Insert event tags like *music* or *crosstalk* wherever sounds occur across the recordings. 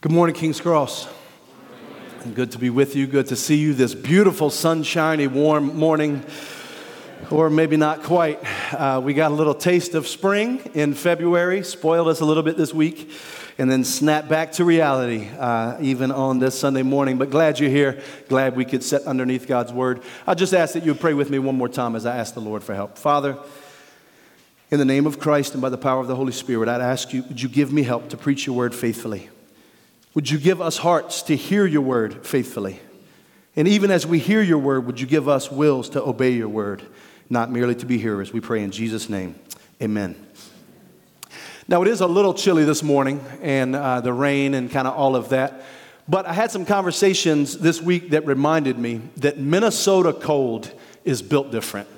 Good morning, King's Cross. Good to be with you. Good to see you this beautiful, sunshiny, warm morning. Or maybe not quite. Uh, we got a little taste of spring in February, spoiled us a little bit this week, and then snapped back to reality uh, even on this Sunday morning. But glad you're here. Glad we could sit underneath God's word. I just ask that you pray with me one more time as I ask the Lord for help. Father, in the name of Christ and by the power of the Holy Spirit, I'd ask you, would you give me help to preach your word faithfully? Would you give us hearts to hear your word faithfully? And even as we hear your word, would you give us wills to obey your word, not merely to be hearers? We pray in Jesus' name. Amen. Now, it is a little chilly this morning, and uh, the rain and kind of all of that. But I had some conversations this week that reminded me that Minnesota cold is built different.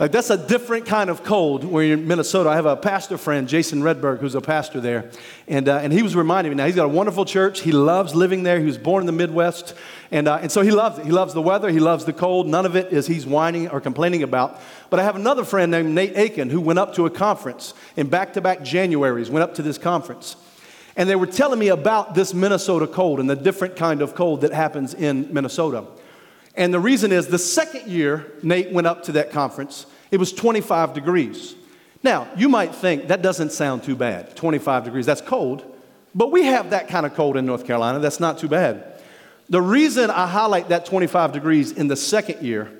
Like that's a different kind of cold when you're in Minnesota. I have a pastor friend, Jason Redberg, who's a pastor there. And, uh, and he was reminding me now, he's got a wonderful church. He loves living there. He was born in the Midwest. And, uh, and so he loves it. He loves the weather. He loves the cold. None of it is he's whining or complaining about. But I have another friend named Nate Aiken who went up to a conference in back to back Januaries, went up to this conference. And they were telling me about this Minnesota cold and the different kind of cold that happens in Minnesota. And the reason is the second year Nate went up to that conference, it was 25 degrees. Now, you might think that doesn't sound too bad. 25 degrees, that's cold. But we have that kind of cold in North Carolina. That's not too bad. The reason I highlight that 25 degrees in the second year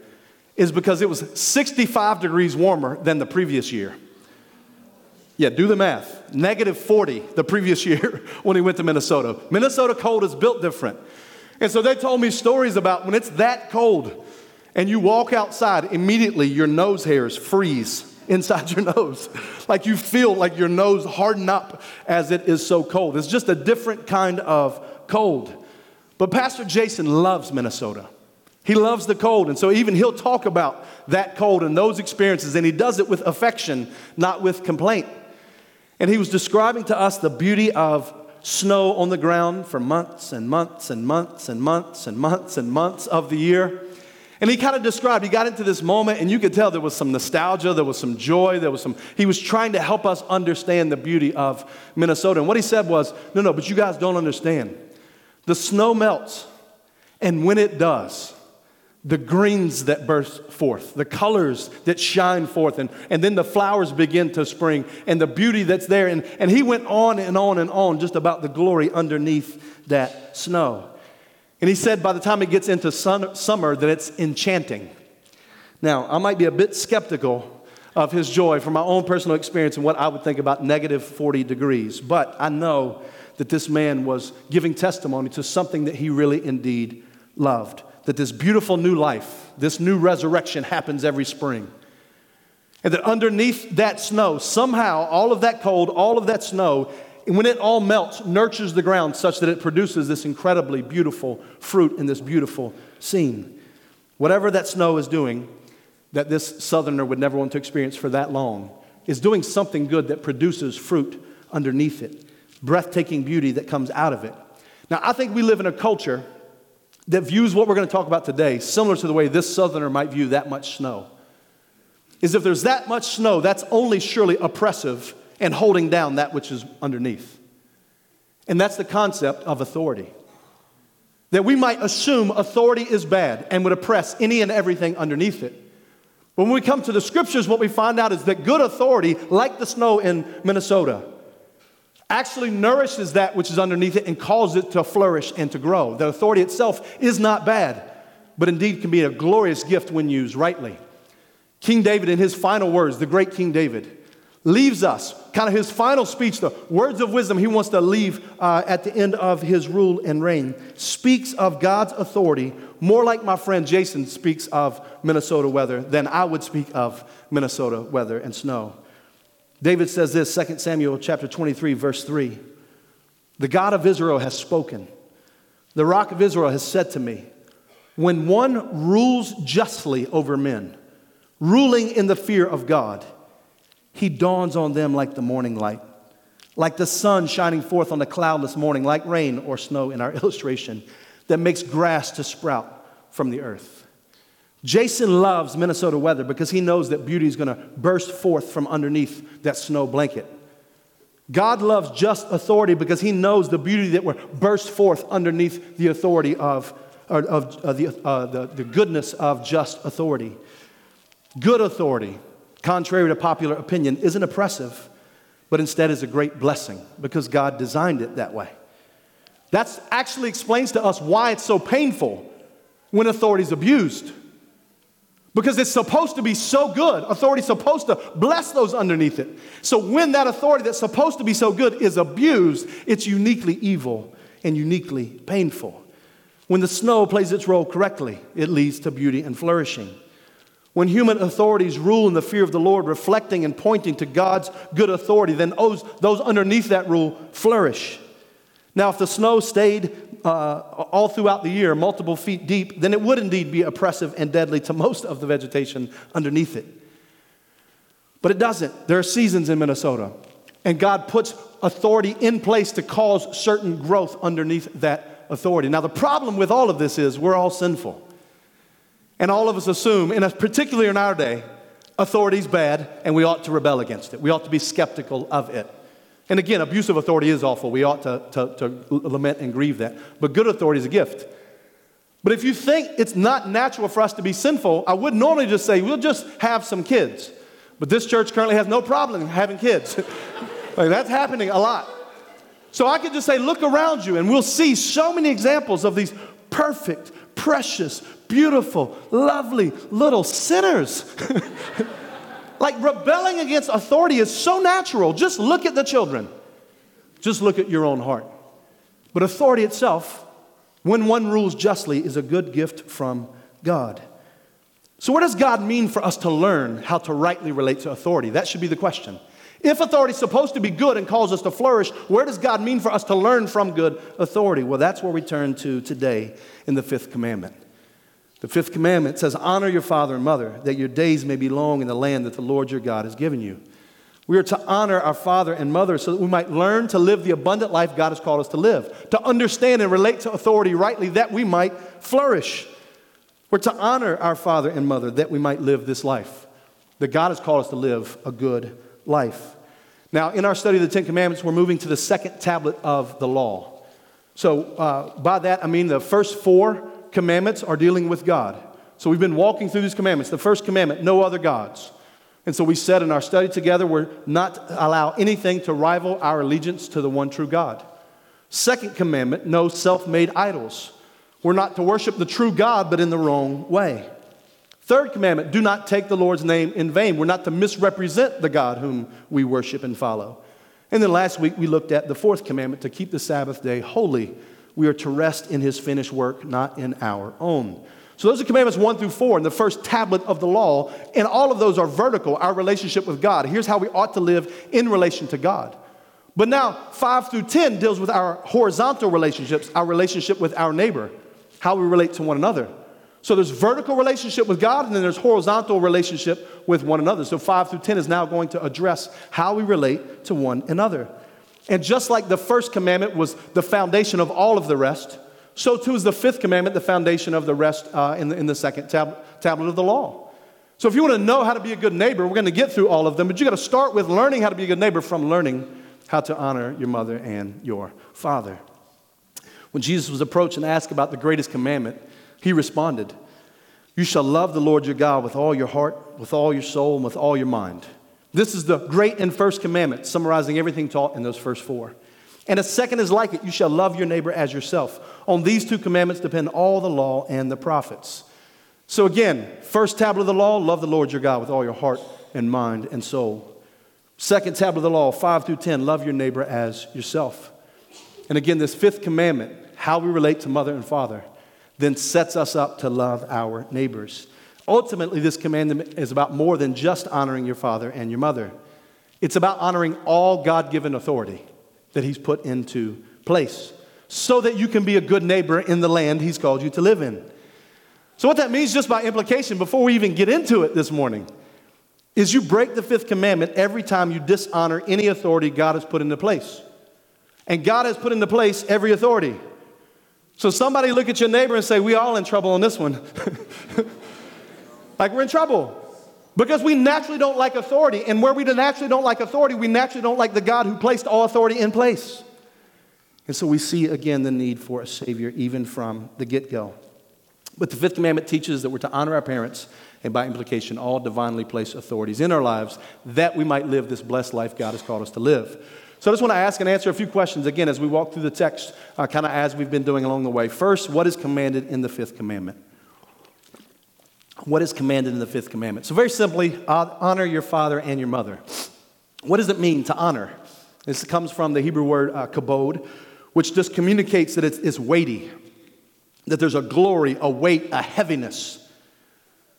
is because it was 65 degrees warmer than the previous year. Yeah, do the math. Negative 40 the previous *laughs* year when he went to Minnesota. Minnesota cold is built different. And so they told me stories about when it's that cold and you walk outside, immediately your nose hairs freeze *laughs* inside your nose. Like you feel like your nose harden up as it is so cold. It's just a different kind of cold. But Pastor Jason loves Minnesota. He loves the cold. And so even he'll talk about that cold and those experiences, and he does it with affection, not with complaint. And he was describing to us the beauty of snow on the ground for months and months and months and months and months and months of the year. And he kind of described, he got into this moment, and you could tell there was some nostalgia, there was some joy, there was some, he was trying to help us understand the beauty of Minnesota. And what he said was, no, no, but you guys don't understand. The snow melts, and when it does, the greens that burst forth, the colors that shine forth, and, and then the flowers begin to spring, and the beauty that's there. And, and he went on and on and on just about the glory underneath that snow. And he said by the time it gets into sun, summer that it's enchanting. Now, I might be a bit skeptical of his joy from my own personal experience and what I would think about negative 40 degrees, but I know that this man was giving testimony to something that he really indeed loved. That this beautiful new life, this new resurrection happens every spring. And that underneath that snow, somehow, all of that cold, all of that snow when it all melts, nurtures the ground such that it produces this incredibly beautiful fruit in this beautiful scene. Whatever that snow is doing, that this southerner would never want to experience for that long, is doing something good that produces fruit underneath it, breathtaking beauty that comes out of it. Now, I think we live in a culture that views what we're going to talk about today similar to the way this southerner might view that much snow. Is if there's that much snow, that's only surely oppressive and holding down that which is underneath. And that's the concept of authority. That we might assume authority is bad and would oppress any and everything underneath it. But when we come to the scriptures, what we find out is that good authority, like the snow in Minnesota, actually nourishes that which is underneath it and causes it to flourish and to grow. That authority itself is not bad, but indeed can be a glorious gift when used rightly. King David, in his final words, the great King David, leaves us, kind of his final speech, the words of wisdom he wants to leave uh, at the end of his rule and reign, speaks of God's authority more like my friend Jason speaks of Minnesota weather than I would speak of Minnesota weather and snow. David says this, 2 Samuel chapter 23, verse 3. The God of Israel has spoken. The rock of Israel has said to me, When one rules justly over men, ruling in the fear of God, he dawns on them like the morning light, like the sun shining forth on a cloudless morning, like rain or snow in our *laughs* illustration that makes grass to sprout from the earth. Jason loves Minnesota weather because he knows that beauty is going to burst forth from underneath that snow blanket. God loves just authority because he knows the beauty that will burst forth underneath the authority of, of, of the, uh, the, the goodness of just authority. Good authority, contrary to popular opinion, isn't oppressive, but instead is a great blessing because God designed it that way. That actually explains to us why it's so painful when authority is abused. Because it's supposed to be so good. Authority's supposed to bless those underneath it. So when that authority that's supposed to be so good is abused, it's uniquely evil and uniquely painful. When the snow plays its role correctly, it leads to beauty and flourishing. When human authorities rule in the fear of the Lord, reflecting and pointing to God's good authority, then those, those underneath that rule flourish. Now, if the snow stayed uh, all throughout the year, multiple feet deep, then it would indeed be oppressive and deadly to most of the vegetation underneath it. But it doesn't. There are seasons in Minnesota, and God puts authority in place to cause certain growth underneath that authority. Now, the problem with all of this is we're all sinful. And all of us assume, and particularly in our day, authority is bad and we ought to rebel against it. We ought to be skeptical of it. And again, abusive authority is awful. We ought to, to, to lament and grieve that. But good authority is a gift. But if you think it's not natural for us to be sinful, I would normally just say, we'll just have some kids. But this church currently has no problem having kids. *laughs* like, that's happening a lot. So I could just say, look around you, and we'll see so many examples of these perfect, precious, beautiful, lovely little sinners. *laughs* Like rebelling against authority is so natural. Just look at the children, just look at your own heart. But authority itself, when one rules justly, is a good gift from God. So, what does God mean for us to learn how to rightly relate to authority? That should be the question. If authority is supposed to be good and calls us to flourish, where does God mean for us to learn from good authority? Well, that's where we turn to today in the fifth commandment. The fifth commandment says, Honor your father and mother, that your days may be long in the land that the Lord your God has given you. We are to honor our father and mother so that we might learn to live the abundant life God has called us to live, to understand and relate to authority rightly, that we might flourish. We're to honor our father and mother that we might live this life, that God has called us to live a good life. Now, in our study of the Ten Commandments, we're moving to the second tablet of the law. So, uh, by that, I mean the first four commandments are dealing with God. So we've been walking through these commandments. The first commandment, no other gods. And so we said in our study together, we're not allow anything to rival our allegiance to the one true God. Second commandment, no self made idols. We're not to worship the true God, but in the wrong way. Third commandment, do not take the Lord's name in vain. We're not to misrepresent the God whom we worship and follow. And then last week we looked at the fourth commandment to keep the Sabbath day holy we are to rest in his finished work, not in our own. So those are commandments one through four in the first tablet of the law, and all of those are vertical, our relationship with God. Here's how we ought to live in relation to God. But now, five through 10 deals with our horizontal relationships, our relationship with our neighbor, how we relate to one another. So there's vertical relationship with God, and then there's horizontal relationship with one another. So five through 10 is now going to address how we relate to one another. And just like the first commandment was the foundation of all of the rest, so too is the fifth commandment the foundation of the rest uh, in, the, in the second tab- tablet of the law. So if you want to know how to be a good neighbor, we're going to get through all of them, but you got to start with learning how to be a good neighbor from learning how to honor your mother and your father. When Jesus was approached and asked about the greatest commandment, he responded, You shall love the Lord your God with all your heart, with all your soul, and with all your mind. This is the great and first commandment, summarizing everything taught in those first four. And a second is like it you shall love your neighbor as yourself. On these two commandments depend all the law and the prophets. So, again, first tablet of the law, love the Lord your God with all your heart and mind and soul. Second tablet of the law, 5 through 10, love your neighbor as yourself. And again, this fifth commandment, how we relate to mother and father, then sets us up to love our neighbors. Ultimately, this commandment is about more than just honoring your father and your mother. It's about honoring all God given authority that He's put into place so that you can be a good neighbor in the land He's called you to live in. So, what that means, just by implication, before we even get into it this morning, is you break the fifth commandment every time you dishonor any authority God has put into place. And God has put into place every authority. So, somebody look at your neighbor and say, We all in trouble on this one. *laughs* Like we're in trouble. Because we naturally don't like authority. And where we naturally don't like authority, we naturally don't like the God who placed all authority in place. And so we see again the need for a Savior, even from the get go. But the fifth commandment teaches that we're to honor our parents and, by implication, all divinely placed authorities in our lives that we might live this blessed life God has called us to live. So I just want to ask and answer a few questions again as we walk through the text, uh, kind of as we've been doing along the way. First, what is commanded in the fifth commandment? What is commanded in the fifth commandment? So, very simply, honor your father and your mother. What does it mean to honor? This comes from the Hebrew word uh, kabod, which just communicates that it's, it's weighty, that there's a glory, a weight, a heaviness.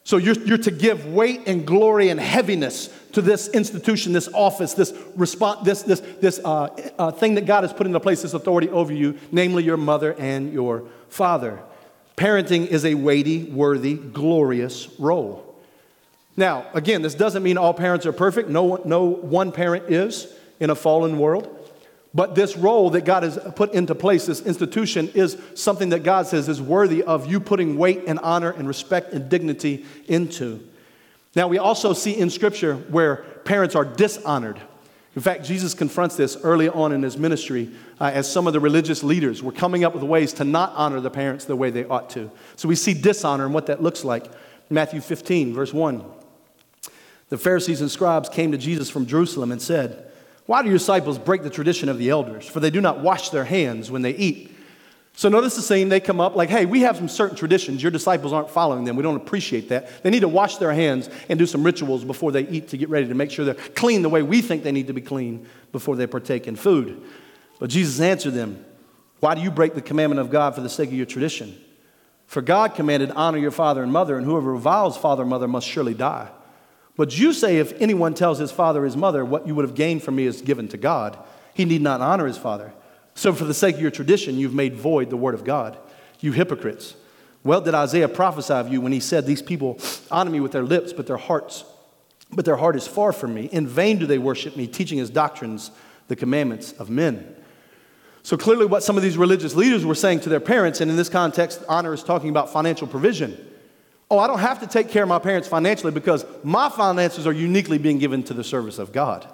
So you're, you're to give weight and glory and heaviness to this institution, this office, this response, this, this, this uh, uh, thing that God has put into place, this authority over you, namely your mother and your father. Parenting is a weighty, worthy, glorious role. Now, again, this doesn't mean all parents are perfect. No, no one parent is in a fallen world. But this role that God has put into place, this institution, is something that God says is worthy of you putting weight and honor and respect and dignity into. Now, we also see in Scripture where parents are dishonored. In fact, Jesus confronts this early on in his ministry uh, as some of the religious leaders were coming up with ways to not honor the parents the way they ought to. So we see dishonor and what that looks like. Matthew 15, verse 1. The Pharisees and scribes came to Jesus from Jerusalem and said, why do your disciples break the tradition of the elders? For they do not wash their hands when they eat. So notice the scene, they come up like, hey, we have some certain traditions. Your disciples aren't following them. We don't appreciate that. They need to wash their hands and do some rituals before they eat to get ready to make sure they're clean the way we think they need to be clean before they partake in food. But Jesus answered them, Why do you break the commandment of God for the sake of your tradition? For God commanded, Honor your father and mother, and whoever reviles father and mother must surely die. But you say, if anyone tells his father or his mother, what you would have gained from me is given to God, he need not honor his father. So, for the sake of your tradition, you've made void the word of God. You hypocrites. Well, did Isaiah prophesy of you when he said, These people honor me with their lips, but their hearts, but their heart is far from me. In vain do they worship me, teaching as doctrines the commandments of men. So clearly, what some of these religious leaders were saying to their parents, and in this context, honor is talking about financial provision. Oh, I don't have to take care of my parents financially because my finances are uniquely being given to the service of God.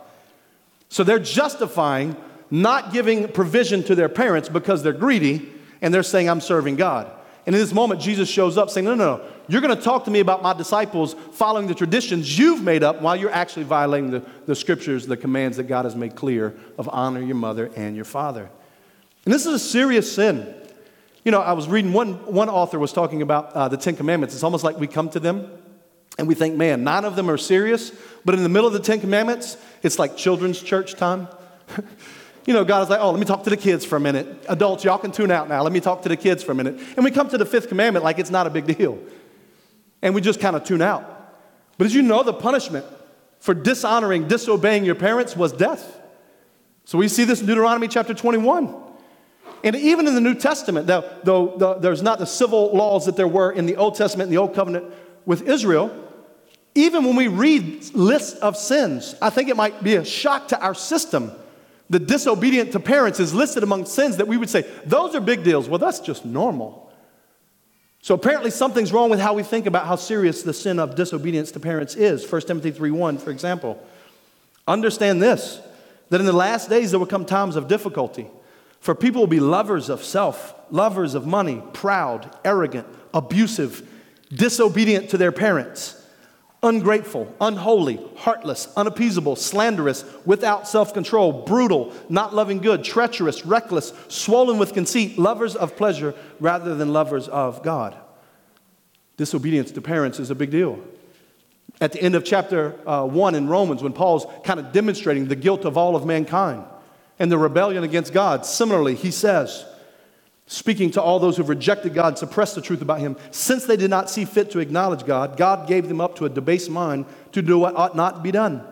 So they're justifying not giving provision to their parents because they're greedy and they're saying, I'm serving God. And in this moment, Jesus shows up saying, No, no, no. You're going to talk to me about my disciples following the traditions you've made up while you're actually violating the, the scriptures, the commands that God has made clear of honor your mother and your father. And this is a serious sin. You know, I was reading one, one author was talking about uh, the Ten Commandments. It's almost like we come to them and we think, man, nine of them are serious, but in the middle of the Ten Commandments, it's like children's church time. *laughs* you know, God is like, oh, let me talk to the kids for a minute. Adults, y'all can tune out now. Let me talk to the kids for a minute. And we come to the fifth commandment like it's not a big deal. And we just kind of tune out. But as you know, the punishment for dishonoring, disobeying your parents was death. So we see this in Deuteronomy chapter 21. And even in the New Testament, though, though, there's not the civil laws that there were in the Old Testament and the Old Covenant with Israel, even when we read lists of sins, I think it might be a shock to our system. The disobedient to parents is listed among sins that we would say, those are big deals. Well, that's just normal. So apparently something's wrong with how we think about how serious the sin of disobedience to parents is. 1 Timothy 3:1, for example. Understand this, that in the last days there will come times of difficulty. For people will be lovers of self, lovers of money, proud, arrogant, abusive, disobedient to their parents, ungrateful, unholy, heartless, unappeasable, slanderous, without self control, brutal, not loving good, treacherous, reckless, swollen with conceit, lovers of pleasure rather than lovers of God. Disobedience to parents is a big deal. At the end of chapter uh, 1 in Romans, when Paul's kind of demonstrating the guilt of all of mankind, and the rebellion against God. Similarly, he says, speaking to all those who've rejected God, suppressed the truth about him, since they did not see fit to acknowledge God, God gave them up to a debased mind to do what ought not be done.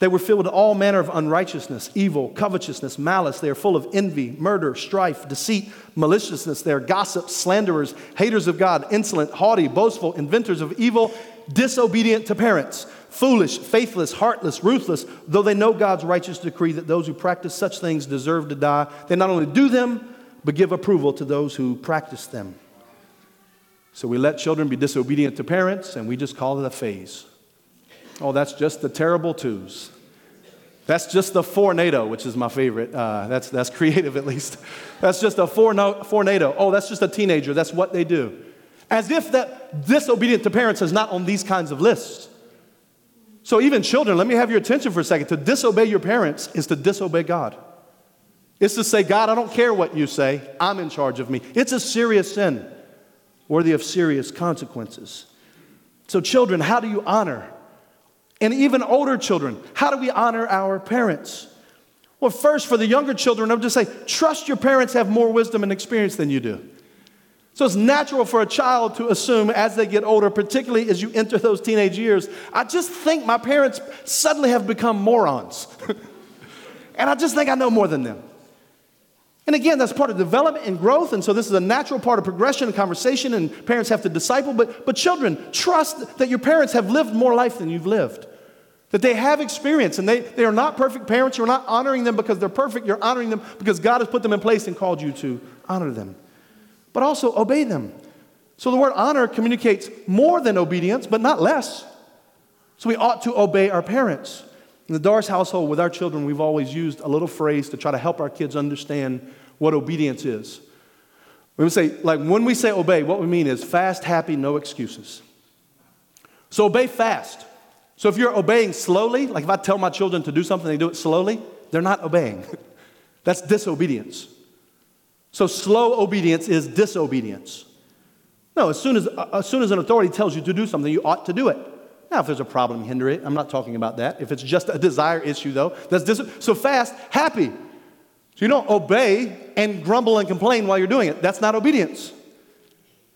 They were filled with all manner of unrighteousness, evil, covetousness, malice. They are full of envy, murder, strife, deceit, maliciousness. They are gossips, slanderers, haters of God, insolent, haughty, boastful, inventors of evil, disobedient to parents foolish, faithless, heartless, ruthless, though they know God's righteous decree that those who practice such things deserve to die, they not only do them, but give approval to those who practice them. So we let children be disobedient to parents, and we just call it a phase. Oh, that's just the terrible twos. That's just the fornado, which is my favorite. Uh, that's, that's creative, at least. That's just a fornado. Oh, that's just a teenager. That's what they do. As if that disobedient to parents is not on these kinds of lists. So, even children, let me have your attention for a second. To disobey your parents is to disobey God. It's to say, God, I don't care what you say, I'm in charge of me. It's a serious sin, worthy of serious consequences. So, children, how do you honor and even older children, how do we honor our parents? Well, first, for the younger children, I would just say, trust your parents have more wisdom and experience than you do. So it's natural for a child to assume as they get older, particularly as you enter those teenage years, I just think my parents suddenly have become morons. *laughs* and I just think I know more than them. And again, that's part of development and growth. And so this is a natural part of progression and conversation, and parents have to disciple. But, but children, trust that your parents have lived more life than you've lived. That they have experience, and they, they are not perfect parents. You're not honoring them because they're perfect. You're honoring them because God has put them in place and called you to honor them. But also obey them. So the word honor communicates more than obedience, but not less. So we ought to obey our parents. In the Dars household, with our children, we've always used a little phrase to try to help our kids understand what obedience is. We would say, like, when we say obey, what we mean is fast, happy, no excuses. So obey fast. So if you're obeying slowly, like if I tell my children to do something, they do it slowly, they're not obeying. *laughs* That's disobedience. So slow obedience is disobedience. No, as soon as, uh, as soon as an authority tells you to do something, you ought to do it. Now, if there's a problem, hinder it. I'm not talking about that. If it's just a desire issue, though, that's dis- so fast, happy. So you don't obey and grumble and complain while you're doing it. That's not obedience.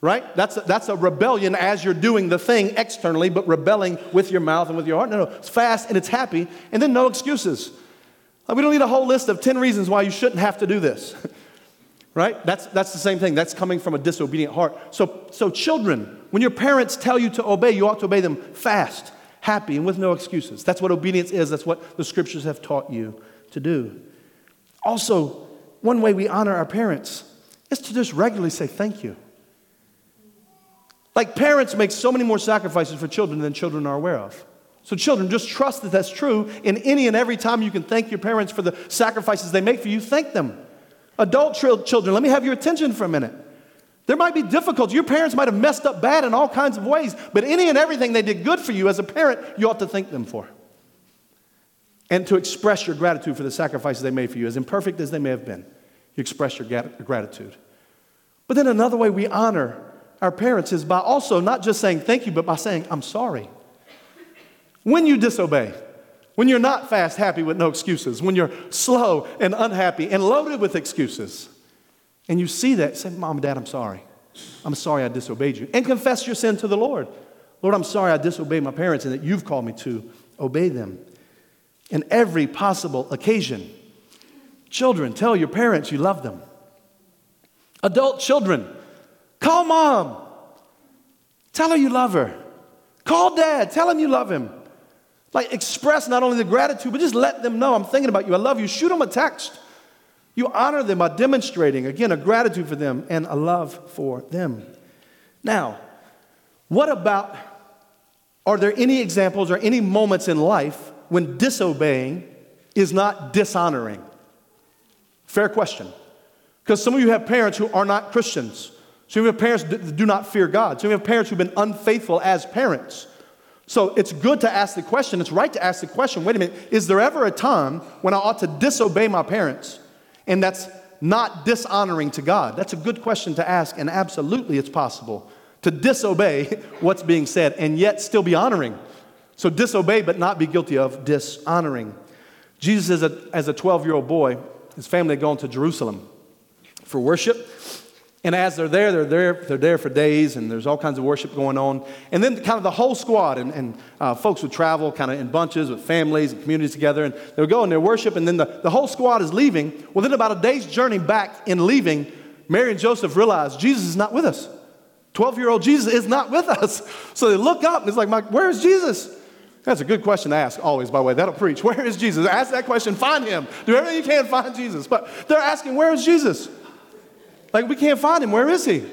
Right? That's a, that's a rebellion as you're doing the thing externally, but rebelling with your mouth and with your heart. No, no, it's fast and it's happy, and then no excuses. Like we don't need a whole list of 10 reasons why you shouldn't have to do this. *laughs* right? That's, that's the same thing. That's coming from a disobedient heart. So, so, children, when your parents tell you to obey, you ought to obey them fast, happy, and with no excuses. That's what obedience is. That's what the scriptures have taught you to do. Also, one way we honor our parents is to just regularly say thank you. Like parents make so many more sacrifices for children than children are aware of. So, children, just trust that that's true. And any and every time you can thank your parents for the sacrifices they make for you, thank them. Adult children, let me have your attention for a minute. There might be difficulty. Your parents might have messed up bad in all kinds of ways, but any and everything they did good for you as a parent, you ought to thank them for. And to express your gratitude for the sacrifices they made for you, as imperfect as they may have been, you express your gratitude. But then another way we honor our parents is by also not just saying thank you, but by saying, I'm sorry. When you disobey, when you're not fast, happy with no excuses, when you're slow and unhappy and loaded with excuses, and you see that, say, Mom and Dad, I'm sorry. I'm sorry I disobeyed you. And confess your sin to the Lord. Lord, I'm sorry I disobeyed my parents and that you've called me to obey them. In every possible occasion, children, tell your parents you love them. Adult children, call mom. Tell her you love her. Call dad. Tell him you love him. Like, express not only the gratitude, but just let them know I'm thinking about you. I love you. Shoot them a text. You honor them by demonstrating, again, a gratitude for them and a love for them. Now, what about, are there any examples or any moments in life when disobeying is not dishonoring? Fair question. Because some of you have parents who are not Christians. Some of you have parents that do not fear God. Some of you have parents who've been unfaithful as parents. So it's good to ask the question, it's right to ask the question wait a minute, is there ever a time when I ought to disobey my parents and that's not dishonoring to God? That's a good question to ask, and absolutely it's possible to disobey *laughs* what's being said and yet still be honoring. So disobey but not be guilty of dishonoring. Jesus, as a, as a 12 year old boy, his family had gone to Jerusalem for worship. And as they're there, they're there, they're there for days, and there's all kinds of worship going on. And then, kind of the whole squad, and, and uh, folks would travel kind of in bunches with families and communities together, and they would go and they worship, and then the, the whole squad is leaving. Within about a day's journey back in leaving, Mary and Joseph realize Jesus is not with us. 12 year old Jesus is not with us. *laughs* So they look up, and it's like, Where is Jesus? That's a good question to ask always, by the way. That'll preach. *laughs* Where is Jesus? Ask that question, find him. Do everything you can, find Jesus. But they're asking, Where is Jesus? Like, we can't find him. Where is he?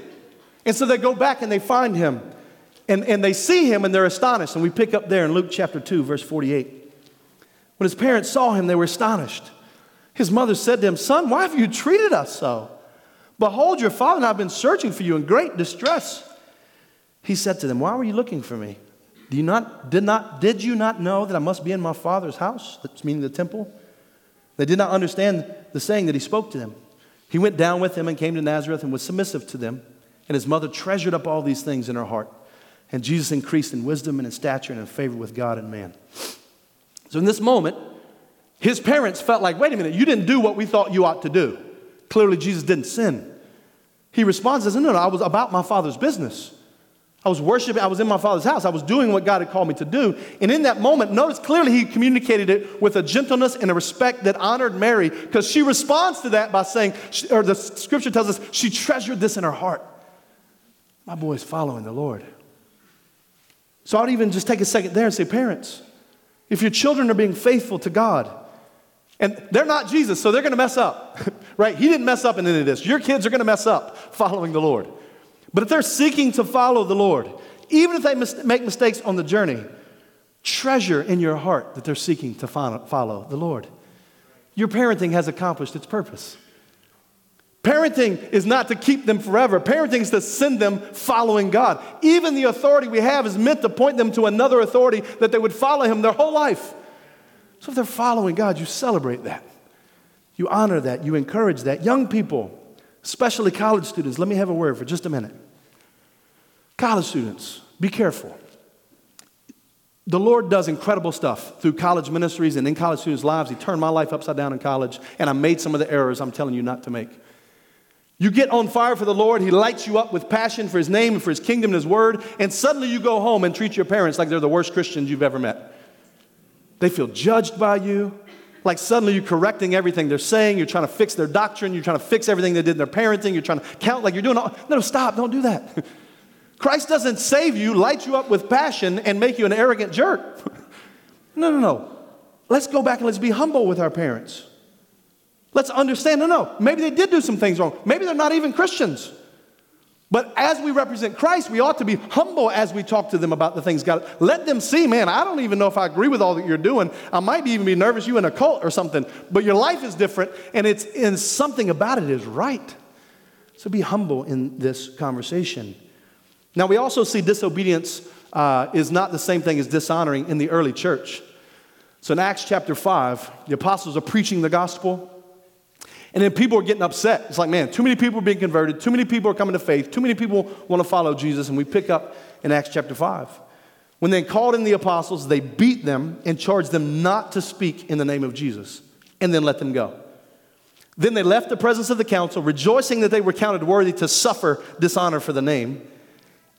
And so they go back and they find him. And, and they see him and they're astonished. And we pick up there in Luke chapter 2, verse 48. When his parents saw him, they were astonished. His mother said to him, Son, why have you treated us so? Behold, your father and I have been searching for you in great distress. He said to them, Why were you looking for me? Do you not, did, not, did you not know that I must be in my father's house? That's meaning the temple. They did not understand the saying that he spoke to them. He went down with them and came to Nazareth and was submissive to them. And his mother treasured up all these things in her heart. And Jesus increased in wisdom and in stature and in favor with God and man. So in this moment, his parents felt like, wait a minute, you didn't do what we thought you ought to do. Clearly, Jesus didn't sin. He responds says, no, no, I was about my father's business. I was worshiping, I was in my father's house. I was doing what God had called me to do. And in that moment, notice clearly he communicated it with a gentleness and a respect that honored Mary because she responds to that by saying, or the scripture tells us, she treasured this in her heart. My boy is following the Lord. So I'd even just take a second there and say, parents, if your children are being faithful to God, and they're not Jesus, so they're going to mess up, *laughs* right? He didn't mess up in any of this. Your kids are going to mess up following the Lord. But if they're seeking to follow the Lord, even if they mis- make mistakes on the journey, treasure in your heart that they're seeking to follow the Lord. Your parenting has accomplished its purpose. Parenting is not to keep them forever. Parenting is to send them following God. Even the authority we have is meant to point them to another authority that they would follow Him their whole life. So if they're following God, you celebrate that. You honor that. You encourage that. Young people, especially college students, let me have a word for just a minute. College students, be careful. The Lord does incredible stuff through college ministries and in college students' lives. He turned my life upside down in college, and I made some of the errors I'm telling you not to make. You get on fire for the Lord, He lights you up with passion for His name and for His kingdom and His word, and suddenly you go home and treat your parents like they're the worst Christians you've ever met. They feel judged by you. Like suddenly you're correcting everything they're saying. You're trying to fix their doctrine. You're trying to fix everything they did in their parenting. You're trying to count like you're doing all. No, stop. Don't do that. *laughs* Christ doesn't save you, light you up with passion, and make you an arrogant jerk. *laughs* no, no, no. Let's go back and let's be humble with our parents. Let's understand no, no, maybe they did do some things wrong. Maybe they're not even Christians. But as we represent Christ, we ought to be humble as we talk to them about the things God. Let them see, man, I don't even know if I agree with all that you're doing. I might even be nervous you in a cult or something, but your life is different and it's and something about it is right. So be humble in this conversation. Now, we also see disobedience uh, is not the same thing as dishonoring in the early church. So in Acts chapter 5, the apostles are preaching the gospel. And then people are getting upset. It's like, man, too many people are being converted. Too many people are coming to faith. Too many people want to follow Jesus. And we pick up in Acts chapter 5. When they called in the apostles, they beat them and charged them not to speak in the name of Jesus and then let them go. Then they left the presence of the council, rejoicing that they were counted worthy to suffer dishonor for the name.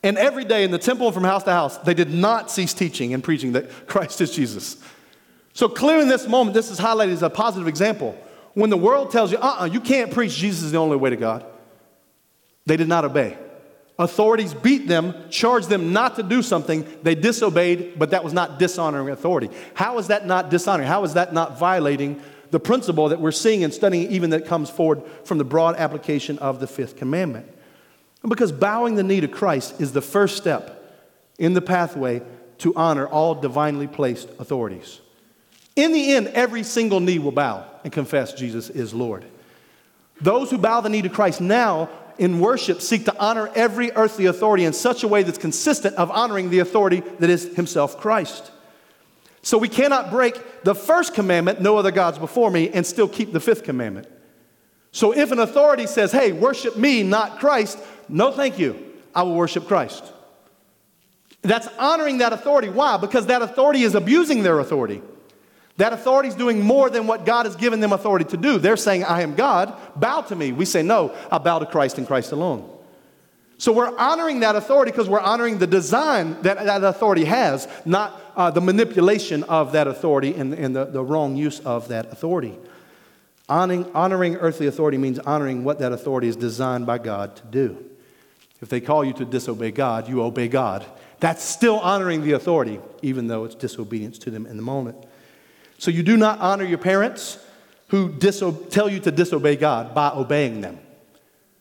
And every day in the temple and from house to house, they did not cease teaching and preaching that *laughs* Christ is Jesus. So, clear in this moment, this is highlighted as a positive example when the world tells you, uh uh-uh, uh you can't preach Jesus is the only way to God, they did not obey. Authorities beat them, charged them not to do something. They disobeyed, but that was not dishonoring authority. How is that not dishonoring? How is that not violating the principle that we're seeing and studying, even that comes forward from the broad application of the fifth commandment? Because bowing the knee to Christ is the first step in the pathway to honor all divinely placed authorities. In the end, every single knee will bow and confess Jesus is Lord. Those who bow the knee to Christ now in worship seek to honor every earthly authority in such a way that's consistent of honoring the authority that is himself Christ. So we cannot break the first commandment, no other gods before me, and still keep the fifth commandment. So if an authority says, hey, worship me, not Christ, no thank you, I will worship Christ. That's honoring that authority. Why? Because that authority is abusing their authority. That authority is doing more than what God has given them authority to do. They're saying, I am God, bow to me. We say, No, I bow to Christ and Christ alone. So we're honoring that authority because we're honoring the design that that authority has, not uh, the manipulation of that authority and, and the, the wrong use of that authority. Honoring, honoring earthly authority means honoring what that authority is designed by God to do. If they call you to disobey God, you obey God. That's still honoring the authority, even though it's disobedience to them in the moment. So you do not honor your parents who diso- tell you to disobey God by obeying them.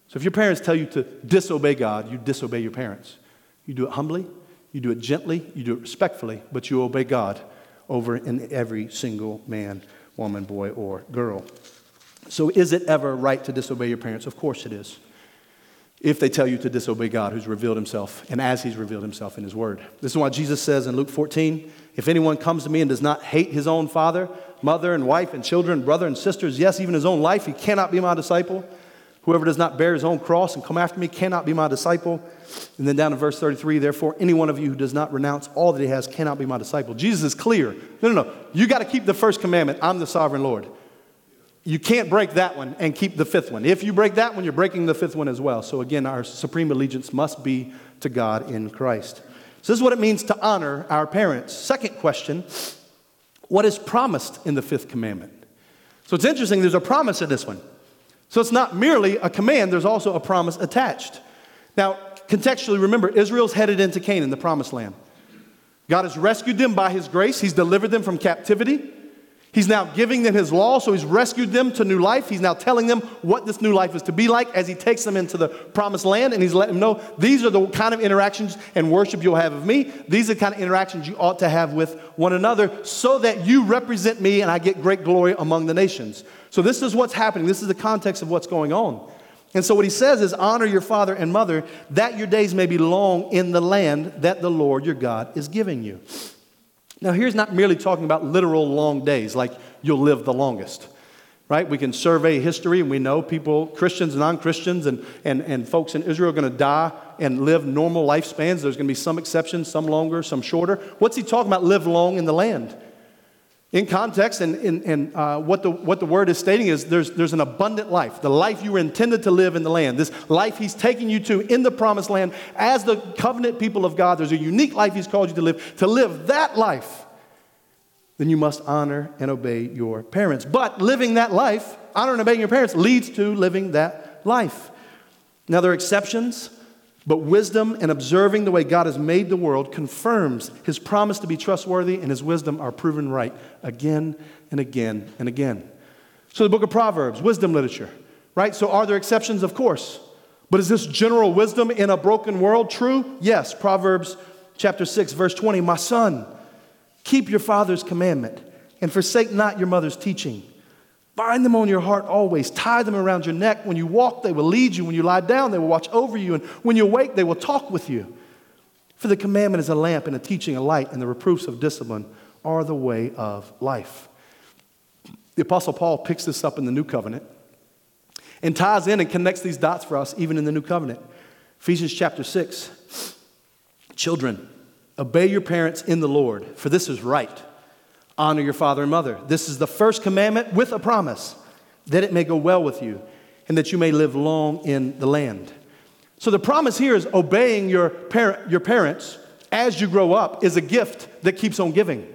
So if your parents tell you to disobey God, you disobey your parents. You do it humbly, You do it gently, you do it respectfully, but you obey God over in every single man, woman, boy, or girl. So, is it ever right to disobey your parents? Of course it is. If they tell you to disobey God, who's revealed himself, and as he's revealed himself in his word. This is why Jesus says in Luke 14 if anyone comes to me and does not hate his own father, mother, and wife, and children, brother and sisters, yes, even his own life, he cannot be my disciple. Whoever does not bear his own cross and come after me cannot be my disciple. And then down in verse 33, therefore, any one of you who does not renounce all that he has cannot be my disciple. Jesus is clear. No, no, no. You got to keep the first commandment I'm the sovereign Lord. You can't break that one and keep the fifth one. If you break that one, you're breaking the fifth one as well. So, again, our supreme allegiance must be to God in Christ. So, this is what it means to honor our parents. Second question what is promised in the fifth commandment? So, it's interesting, there's a promise in this one. So it's not merely a command, there's also a promise attached. Now, contextually, remember, Israel's headed into Canaan, the promised land. God has rescued them by his grace, he's delivered them from captivity. He's now giving them his law, so he's rescued them to new life. He's now telling them what this new life is to be like as he takes them into the promised land, and he's letting them know these are the kind of interactions and worship you'll have of me. These are the kind of interactions you ought to have with one another so that you represent me and I get great glory among the nations. So, this is what's happening. This is the context of what's going on. And so, what he says is, honor your father and mother, that your days may be long in the land that the Lord your God is giving you. Now, here's not merely talking about literal long days, like you'll live the longest, right? We can survey history and we know people, Christians non Christians, and, and, and folks in Israel are going to die and live normal lifespans. There's going to be some exceptions, some longer, some shorter. What's he talking about, live long in the land? In context, and, and, and uh, what, the, what the word is stating is there's, there's an abundant life, the life you were intended to live in the land. This life he's taking you to in the promised land as the covenant people of God. There's a unique life he's called you to live. To live that life, then you must honor and obey your parents. But living that life, honor and obeying your parents, leads to living that life. Now, there are exceptions. But wisdom and observing the way God has made the world confirms his promise to be trustworthy, and his wisdom are proven right again and again and again. So, the book of Proverbs, wisdom literature, right? So, are there exceptions? Of course. But is this general wisdom in a broken world true? Yes. Proverbs chapter 6, verse 20 My son, keep your father's commandment and forsake not your mother's teaching. Bind them on your heart always. Tie them around your neck. When you walk, they will lead you. When you lie down, they will watch over you. And when you awake, they will talk with you. For the commandment is a lamp and a teaching, a light, and the reproofs of discipline are the way of life. The Apostle Paul picks this up in the New Covenant and ties in and connects these dots for us even in the New Covenant. Ephesians chapter 6 Children, obey your parents in the Lord, for this is right. Honor your father and mother. This is the first commandment with a promise that it may go well with you and that you may live long in the land. So the promise here is obeying your, parent, your parents as you grow up is a gift that keeps on giving.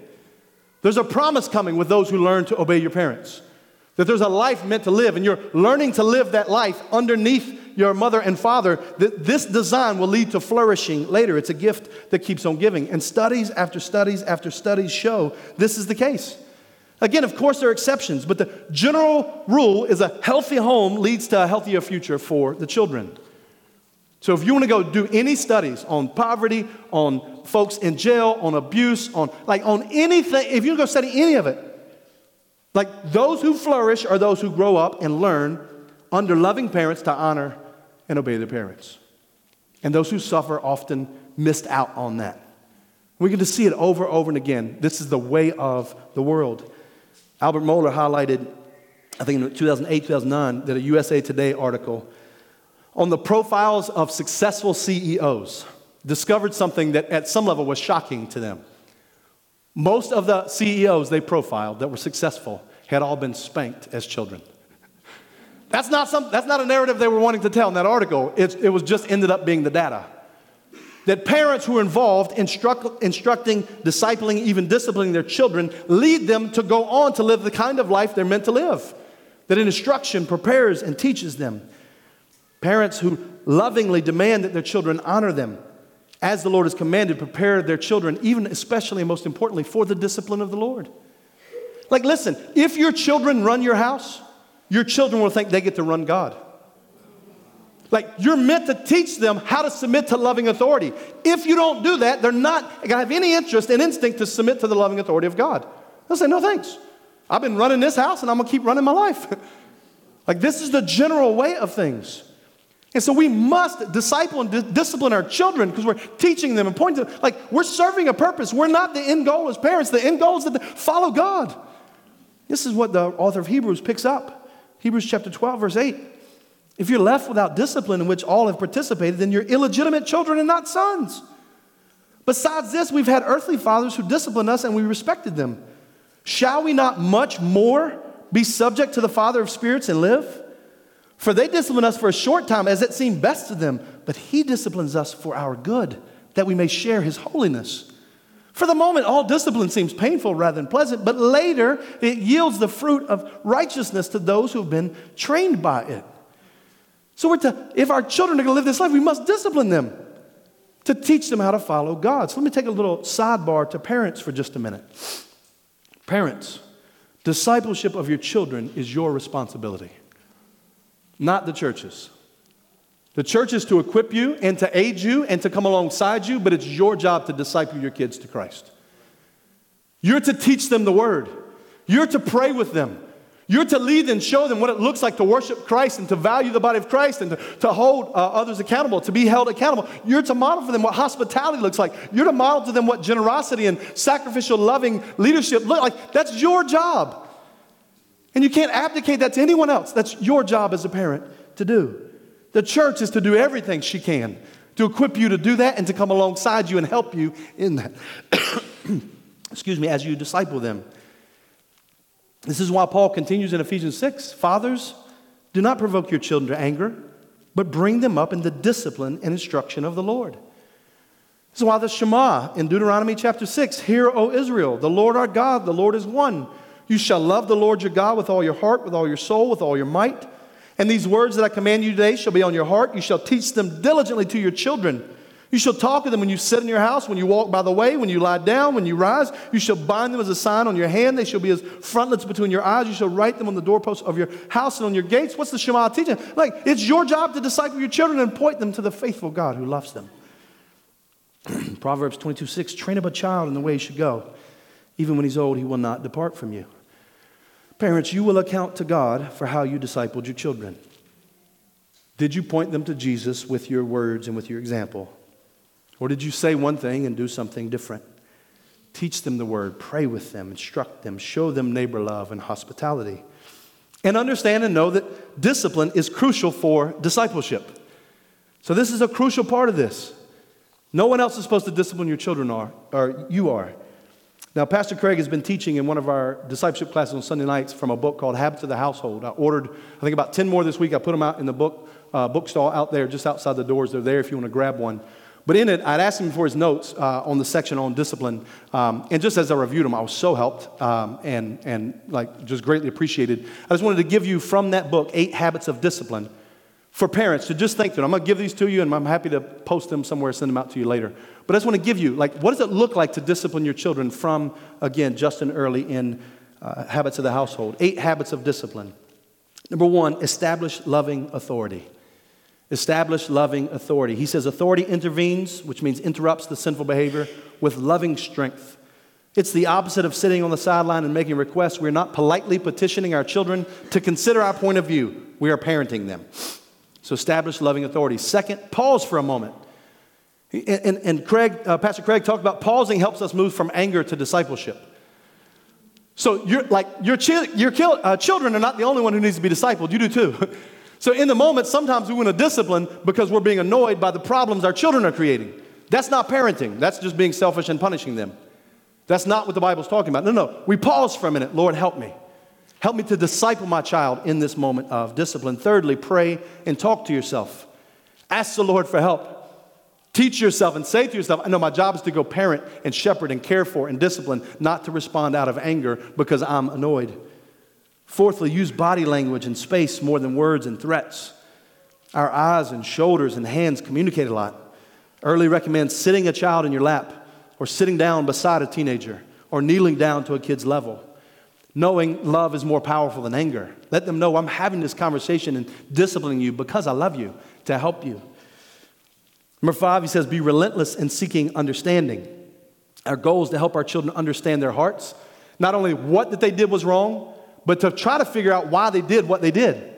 There's a promise coming with those who learn to obey your parents. That there's a life meant to live, and you're learning to live that life underneath your mother and father, that this design will lead to flourishing later. It's a gift that keeps on giving. And studies after studies after studies show this is the case. Again, of course, there are exceptions, but the general rule is a healthy home leads to a healthier future for the children. So, if you want to go do any studies on poverty, on folks in jail, on abuse, on like on anything, if you go study any of it, like those who flourish are those who grow up and learn under loving parents to honor and obey their parents. And those who suffer often missed out on that. We get to see it over and over and again. This is the way of the world. Albert Mohler highlighted, I think in 2008, 2009, that a USA Today article on the profiles of successful CEOs discovered something that at some level was shocking to them. Most of the CEOs they profiled that were successful had all been spanked as children. That's not, some, that's not a narrative they were wanting to tell in that article. It, it was just ended up being the data. That parents who are involved instruct, instructing, discipling, even disciplining their children lead them to go on to live the kind of life they're meant to live. That instruction prepares and teaches them. Parents who lovingly demand that their children honor them as the Lord has commanded, prepare their children, even especially and most importantly, for the discipline of the Lord. Like, listen, if your children run your house, your children will think they get to run God. Like you're meant to teach them how to submit to loving authority. If you don't do that, they're not to have any interest and instinct to submit to the loving authority of God. They'll say, no thanks. I've been running this house and I'm to keep running my life. *laughs* like this is the general way of things. And so we must disciple and di- discipline our children because we're teaching them and pointing them. Like we're serving a purpose. We're not the end goal as parents. The end goal is to follow God. This is what the author of Hebrews picks up. Hebrews chapter 12, verse 8. If you're left without discipline in which all have participated, then you're illegitimate children and not sons. Besides this, we've had earthly fathers who disciplined us and we respected them. Shall we not much more be subject to the Father of spirits and live? For they discipline us for a short time as it seemed best to them, but He disciplines us for our good, that we may share His holiness. For the moment, all discipline seems painful rather than pleasant, but later it yields the fruit of righteousness to those who have been trained by it. So, we're to, if our children are going to live this life, we must discipline them to teach them how to follow God. So, let me take a little sidebar to parents for just a minute. Parents, discipleship of your children is your responsibility, not the church's. The church is to equip you and to aid you and to come alongside you, but it's your job to disciple your kids to Christ. You're to teach them the word, you're to pray with them. You're to lead and show them what it looks like to worship Christ and to value the body of Christ and to, to hold uh, others accountable, to be held accountable. You're to model for them what hospitality looks like. You're to model to them what generosity and sacrificial, loving leadership look like. That's your job. And you can't abdicate that to anyone else. That's your job as a parent to do. The church is to do everything she can to equip you to do that and to come alongside you and help you in that. *clears throat* Excuse me, as you disciple them. This is why Paul continues in Ephesians 6 Fathers, do not provoke your children to anger, but bring them up in the discipline and instruction of the Lord. This is why the Shema in Deuteronomy chapter 6 Hear, O Israel, the Lord our God, the Lord is one. You shall love the Lord your God with all your heart, with all your soul, with all your might. And these words that I command you today shall be on your heart. You shall teach them diligently to your children you shall talk of them when you sit in your house, when you walk by the way, when you lie down, when you rise. You shall bind them as a sign on your hand. They shall be as frontlets between your eyes. You shall write them on the doorposts of your house and on your gates. What's the Shema teaching? Like, it's your job to disciple your children and point them to the faithful God who loves them. *clears throat* Proverbs 22 6 Train up a child in the way he should go. Even when he's old, he will not depart from you. Parents, you will account to God for how you discipled your children. Did you point them to Jesus with your words and with your example? Or did you say one thing and do something different? Teach them the word, pray with them, instruct them, show them neighbor love and hospitality. And understand and know that discipline is crucial for discipleship. So, this is a crucial part of this. No one else is supposed to discipline your children, are, or you are. Now, Pastor Craig has been teaching in one of our discipleship classes on Sunday nights from a book called Habits of the Household. I ordered, I think, about 10 more this week. I put them out in the book uh, bookstall out there, just outside the doors. They're there if you want to grab one. But in it, I'd asked him for his notes uh, on the section on discipline. Um, and just as I reviewed them, I was so helped um, and, and like just greatly appreciated. I just wanted to give you from that book, Eight Habits of Discipline, for parents to just think through. I'm going to give these to you, and I'm happy to post them somewhere, send them out to you later. But I just want to give you, like, what does it look like to discipline your children from, again, Justin Earley in uh, Habits of the Household? Eight habits of discipline. Number one, establish loving authority establish loving authority. He says authority intervenes, which means interrupts the sinful behavior, with loving strength. It's the opposite of sitting on the sideline and making requests. We're not politely petitioning our children to consider our point of view, we are parenting them. So establish loving authority. Second, pause for a moment. And, and, Craig, uh, Pastor Craig talked about pausing helps us move from anger to discipleship. So you're like your, chi- your uh, children are not the only one who needs to be discipled. You do too. *laughs* So, in the moment, sometimes we want to discipline because we're being annoyed by the problems our children are creating. That's not parenting, that's just being selfish and punishing them. That's not what the Bible's talking about. No, no. We pause for a minute. Lord, help me. Help me to disciple my child in this moment of discipline. Thirdly, pray and talk to yourself. Ask the Lord for help. Teach yourself and say to yourself, I know my job is to go parent and shepherd and care for and discipline, not to respond out of anger because I'm annoyed. Fourthly, use body language and space more than words and threats. Our eyes and shoulders and hands communicate a lot. Earley recommends sitting a child in your lap or sitting down beside a teenager or kneeling down to a kid's level. Knowing love is more powerful than anger. Let them know I'm having this conversation and disciplining you because I love you to help you. Number five, he says, be relentless in seeking understanding. Our goal is to help our children understand their hearts, not only what that they did was wrong, but to try to figure out why they did what they did.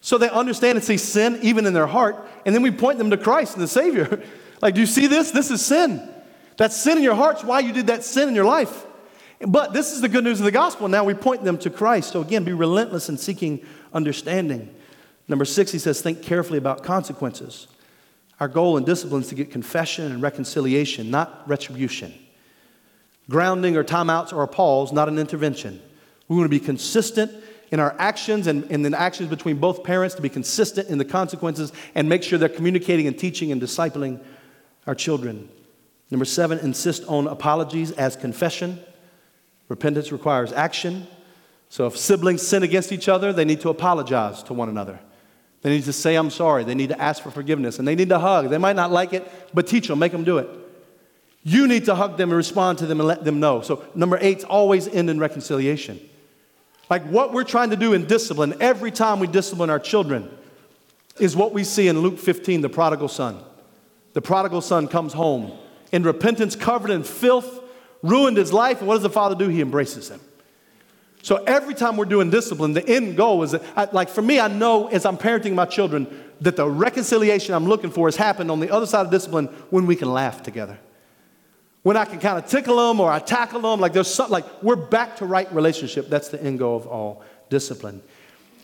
So they understand and see sin even in their heart, and then we point them to Christ and the Savior. *laughs* like, do you see this? This is sin. That's sin in your heart's why you did that sin in your life. But this is the good news of the gospel. Now we point them to Christ. So again, be relentless in seeking understanding. Number six, he says, think carefully about consequences. Our goal in discipline is to get confession and reconciliation, not retribution. Grounding or timeouts or a pause, not an intervention. We want to be consistent in our actions and in the actions between both parents to be consistent in the consequences and make sure they're communicating and teaching and discipling our children. Number seven, insist on apologies as confession. Repentance requires action. So if siblings sin against each other, they need to apologize to one another. They need to say, I'm sorry. They need to ask for forgiveness. And they need to hug. They might not like it, but teach them, make them do it. You need to hug them and respond to them and let them know. So, number eight, always end in reconciliation. Like what we're trying to do in discipline, every time we discipline our children, is what we see in Luke 15, the prodigal son. The prodigal son comes home in repentance, covered in filth, ruined his life. And what does the father do? He embraces him. So every time we're doing discipline, the end goal is that, I, like for me, I know as I'm parenting my children that the reconciliation I'm looking for has happened on the other side of discipline when we can laugh together. When I can kind of tickle them or I tackle them, like there's something, like we're back to right relationship. That's the end goal of all discipline.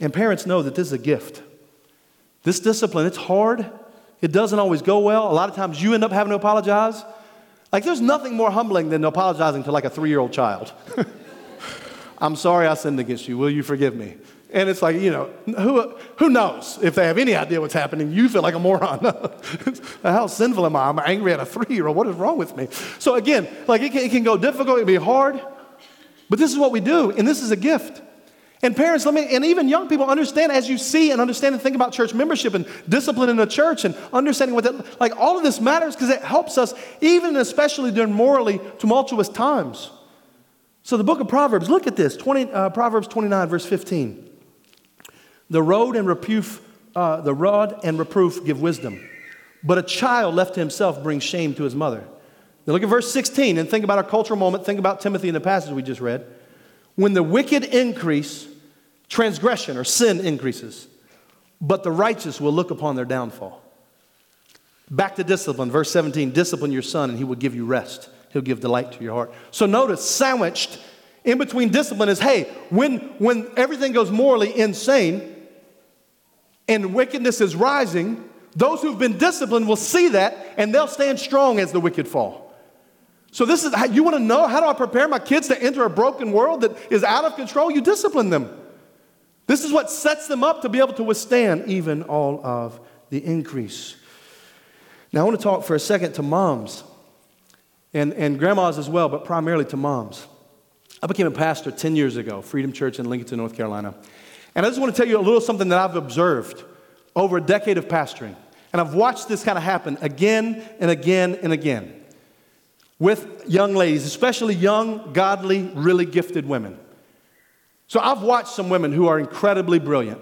And parents know that this is a gift. This discipline, it's hard. It doesn't always go well. A lot of times you end up having to apologize. Like, there's nothing more humbling than apologizing to like a three year old child. *laughs* I'm sorry I sinned against you. Will you forgive me? And it's like, you know, who, who knows if they have any idea what's happening? You feel like a moron. *laughs* How sinful am I? I'm angry at a three year old. What is wrong with me? So, again, like it can, it can go difficult, it can be hard, but this is what we do, and this is a gift. And parents, let me, and even young people understand as you see and understand and think about church membership and discipline in the church and understanding what that, like all of this matters because it helps us, even especially during morally tumultuous times. So the book of Proverbs, look at this 20, uh, Proverbs 29, verse 15. The road and reproof, uh, the rod and reproof give wisdom, but a child left to himself brings shame to his mother. Now look at verse 16 and think about our cultural moment. Think about Timothy in the passage we just read. When the wicked increase, transgression or sin increases, but the righteous will look upon their downfall. Back to discipline, verse 17 discipline your son, and he will give you rest. He'll give delight to your heart. So notice, sandwiched in between discipline is hey, when, when everything goes morally insane and wickedness is rising, those who've been disciplined will see that and they'll stand strong as the wicked fall. So, this is how you want to know how do I prepare my kids to enter a broken world that is out of control? You discipline them. This is what sets them up to be able to withstand even all of the increase. Now, I want to talk for a second to moms and, and grandmas as well, but primarily to moms. I became a pastor 10 years ago, Freedom Church in Lincolnton, North Carolina. And I just want to tell you a little something that I've observed over a decade of pastoring. And I've watched this kind of happen again and again and again with young ladies, especially young, godly, really gifted women. So I've watched some women who are incredibly brilliant,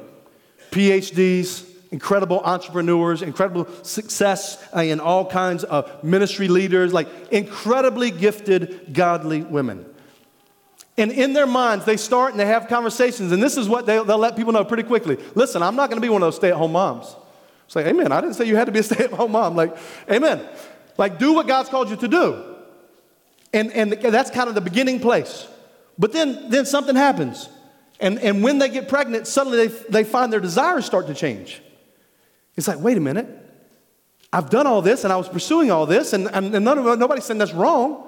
PhDs, incredible entrepreneurs, incredible success uh, in all kinds of ministry leaders, like incredibly gifted, godly women. And in their minds, they start and they have conversations, and this is what they'll, they'll let people know pretty quickly. Listen, I'm not to be one of those stay at home moms. It's like, amen. I didn't say you had to be a *laughs* stay at home mom. Like, amen. Like, do what God's called you to do. And, and that's kind of the beginning place. But then, then something happens. And, and when they get pregnant, suddenly they, they find their desires start to change. It's like, wait a minute. I've done all this and I was pursuing all this, and, and, and none of, nobody's saying that's wrong.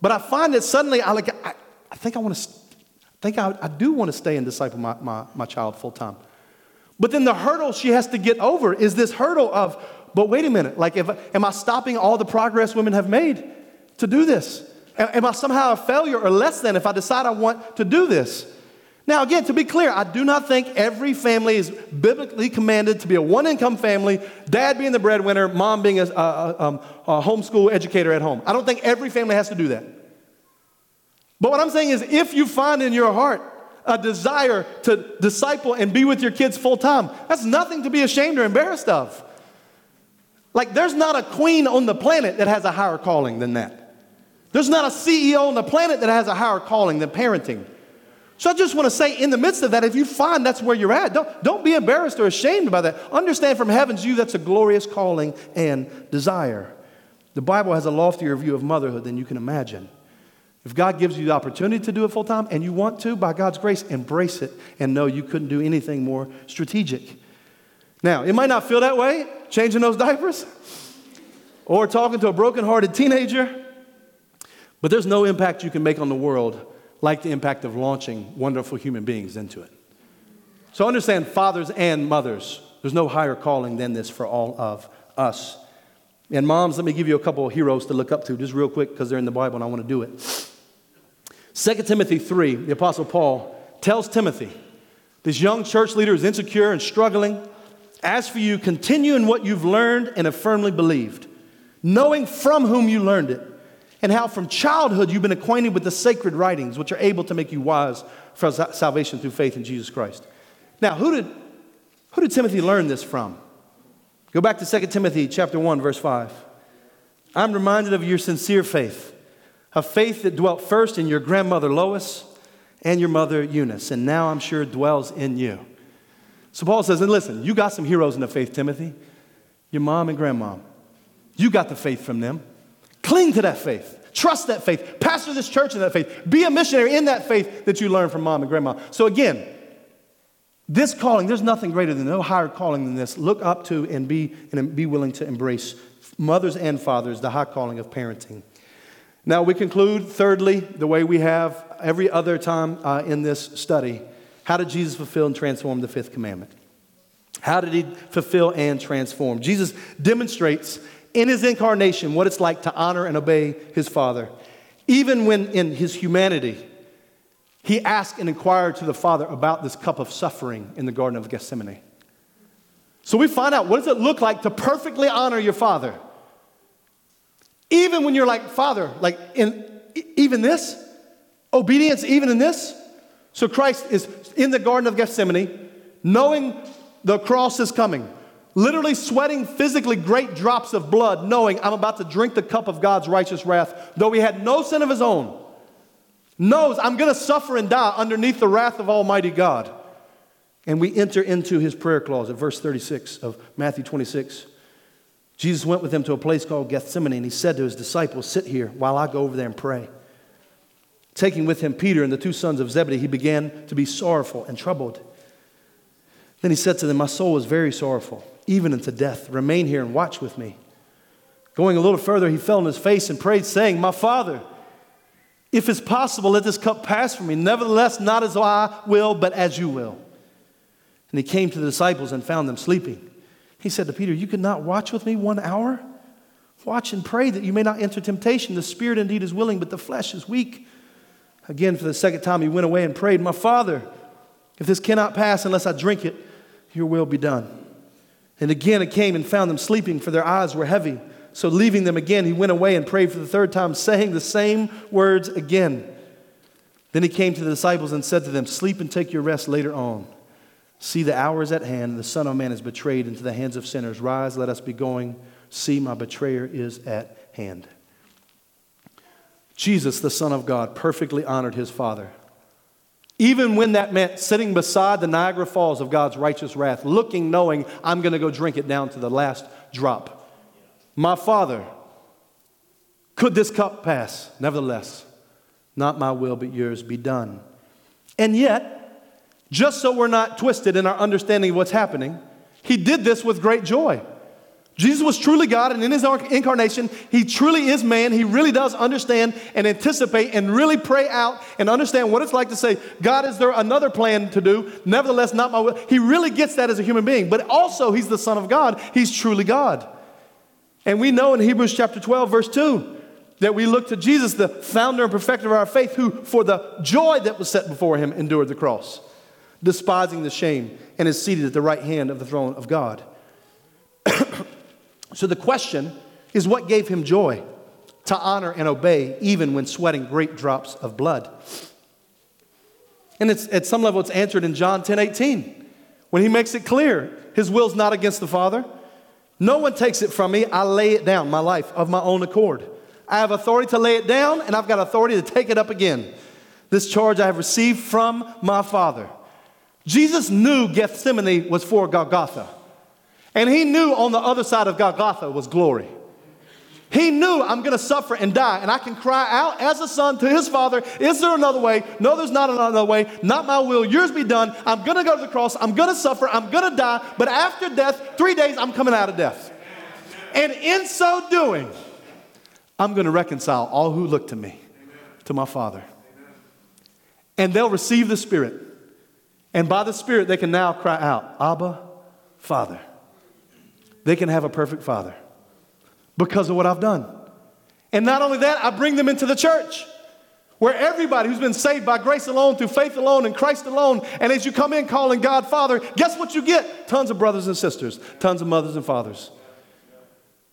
But I find that suddenly I, like, I, I think I want to, I think I, I do want to stay and disciple my, my, my child full time. But then the hurdle she has to get over is this hurdle of, but wait a minute, like, if, am I stopping all the progress women have made to do this? Am I somehow a failure or less than if I decide I want to do this? Now, again, to be clear, I do not think every family is biblically commanded to be a one income family, dad being the breadwinner, mom being a, a, um, a, homeschool educator at home. I don't think every family has to do that. But what I'm saying is, if you find in your heart a desire to disciple and be with your kids full time, that's nothing to be ashamed or embarrassed of. Like, there's not a queen on the planet that has a higher calling than that. There's not a CEO on the planet that has a higher calling than parenting. So I just want to say, in the midst of that, if you find that's where you're at, don't, don't be embarrassed or ashamed about that. Understand from heaven's view that's a glorious calling and desire. The Bible has a loftier view of motherhood than you can imagine. If God gives you the opportunity to do it full time and you want to, by God's grace, embrace it and know you couldn't do anything more strategic. Now, it might not feel that way, changing those diapers or talking to a broken-hearted teenager, but there's no impact you can make on the world like the impact of launching wonderful human beings into it. So understand, fathers and mothers, there's no higher calling than this for all of us. And moms, let me give you a couple of heroes to look up to just real quick because they're in the Bible and I want to do it. 2 Timothy 3, the Apostle Paul tells Timothy, this young church leader is insecure and struggling. As for you, continue in what you've learned and have firmly believed, knowing from whom you learned it, and how from childhood you've been acquainted with the sacred writings, which are able to make you wise for salvation through faith in Jesus Christ. Now, who did, who did Timothy learn this from? Go back to 2 Timothy chapter 1, verse 5. I'm reminded of your sincere faith a faith that dwelt first in your grandmother Lois and your mother Eunice, and now I'm sure dwells in you. So Paul says, and listen, you got some heroes in the faith, Timothy. Your mom and grandmom. You got the faith from them. Cling to that faith. Trust that faith. Pastor this church in that faith. Be a missionary in that faith that you learned from mom and grandma. So again, this calling, there's nothing greater than no higher calling than this. Look up to and be and be willing to embrace mothers and fathers, the high calling of parenting. Now, we conclude, thirdly, the way we have every other time uh, in this study. How did Jesus fulfill and transform the fifth commandment? How did he fulfill and transform? Jesus demonstrates in his incarnation what it's like to honor and obey his Father. Even when in his humanity, he asked and inquired to the Father about this cup of suffering in the Garden of Gethsemane. So we find out what does it look like to perfectly honor your Father? Even when you're like, Father, like in even this, obedience even in this. So Christ is in the Garden of Gethsemane, knowing the cross is coming, literally sweating physically great drops of blood, knowing I'm about to drink the cup of God's righteous wrath, though he had no sin of his own, knows I'm going to suffer and die underneath the wrath of Almighty God. And we enter into his prayer clause at verse 36 of Matthew 26. Jesus went with them to a place called Gethsemane, and he said to his disciples, Sit here while I go over there and pray. Taking with him Peter and the two sons of Zebedee, he began to be sorrowful and troubled. Then he said to them, My soul is very sorrowful, even unto death. Remain here and watch with me. Going a little further, he fell on his face and prayed, saying, My father, if it's possible, let this cup pass from me. Nevertheless, not as I will, but as you will. And he came to the disciples and found them sleeping. He said to Peter, You could not watch with me one hour? Watch and pray that you may not enter temptation. The spirit indeed is willing, but the flesh is weak. Again, for the second time, he went away and prayed, My Father, if this cannot pass unless I drink it, your will be done. And again it came and found them sleeping, for their eyes were heavy. So leaving them again, he went away and prayed for the third time, saying the same words again. Then he came to the disciples and said to them, Sleep and take your rest later on. See, the hour is at hand, and the Son of Man is betrayed into the hands of sinners. Rise, let us be going. See, my betrayer is at hand. Jesus, the Son of God, perfectly honored his Father. Even when that meant sitting beside the Niagara Falls of God's righteous wrath, looking, knowing, I'm going to go drink it down to the last drop. My Father, could this cup pass? Nevertheless, not my will, but yours be done. And yet, just so we're not twisted in our understanding of what's happening, he did this with great joy. Jesus was truly God, and in his incarnation, he truly is man. He really does understand and anticipate and really pray out and understand what it's like to say, God, is there another plan to do? Nevertheless, not my will. He really gets that as a human being, but also he's the Son of God. He's truly God. And we know in Hebrews chapter 12, verse 2, that we look to Jesus, the founder and perfecter of our faith, who, for the joy that was set before him, endured the cross despising the shame, and is seated at the right hand of the throne of God. *coughs* so the question is what gave him joy? to honor and obey, even when sweating great drops of blood. And it's, at some level, it's answered in John 10 18, when he makes it clear his will's not against the Father. No one takes it from me. I lay it down, my life, of my own accord. I have authority to lay it down, and I've got authority to take it up again. This charge I have received from my Father. Jesus knew Gethsemane was for Golgotha. And he knew on the other side of Golgotha was glory. He knew I'm going to suffer and die, and I can cry out as a son to his father, Is there another way? No, there's not another way. Not my will, yours be done. I'm going to go to the cross. I'm going to suffer. I'm going to die. But after death, three days, I'm coming out of death. And in so doing, I'm going to reconcile all who look to me, to my Father. And they'll receive the Spirit. And by the Spirit, they can now cry out, Abba, Father. They can have a perfect Father because of what I've done. And not only that, I bring them into the church where everybody who's been saved by grace alone, through faith alone, in Christ alone, and as you come in calling God Father, guess what you get? Tons of brothers and sisters, tons of mothers and fathers.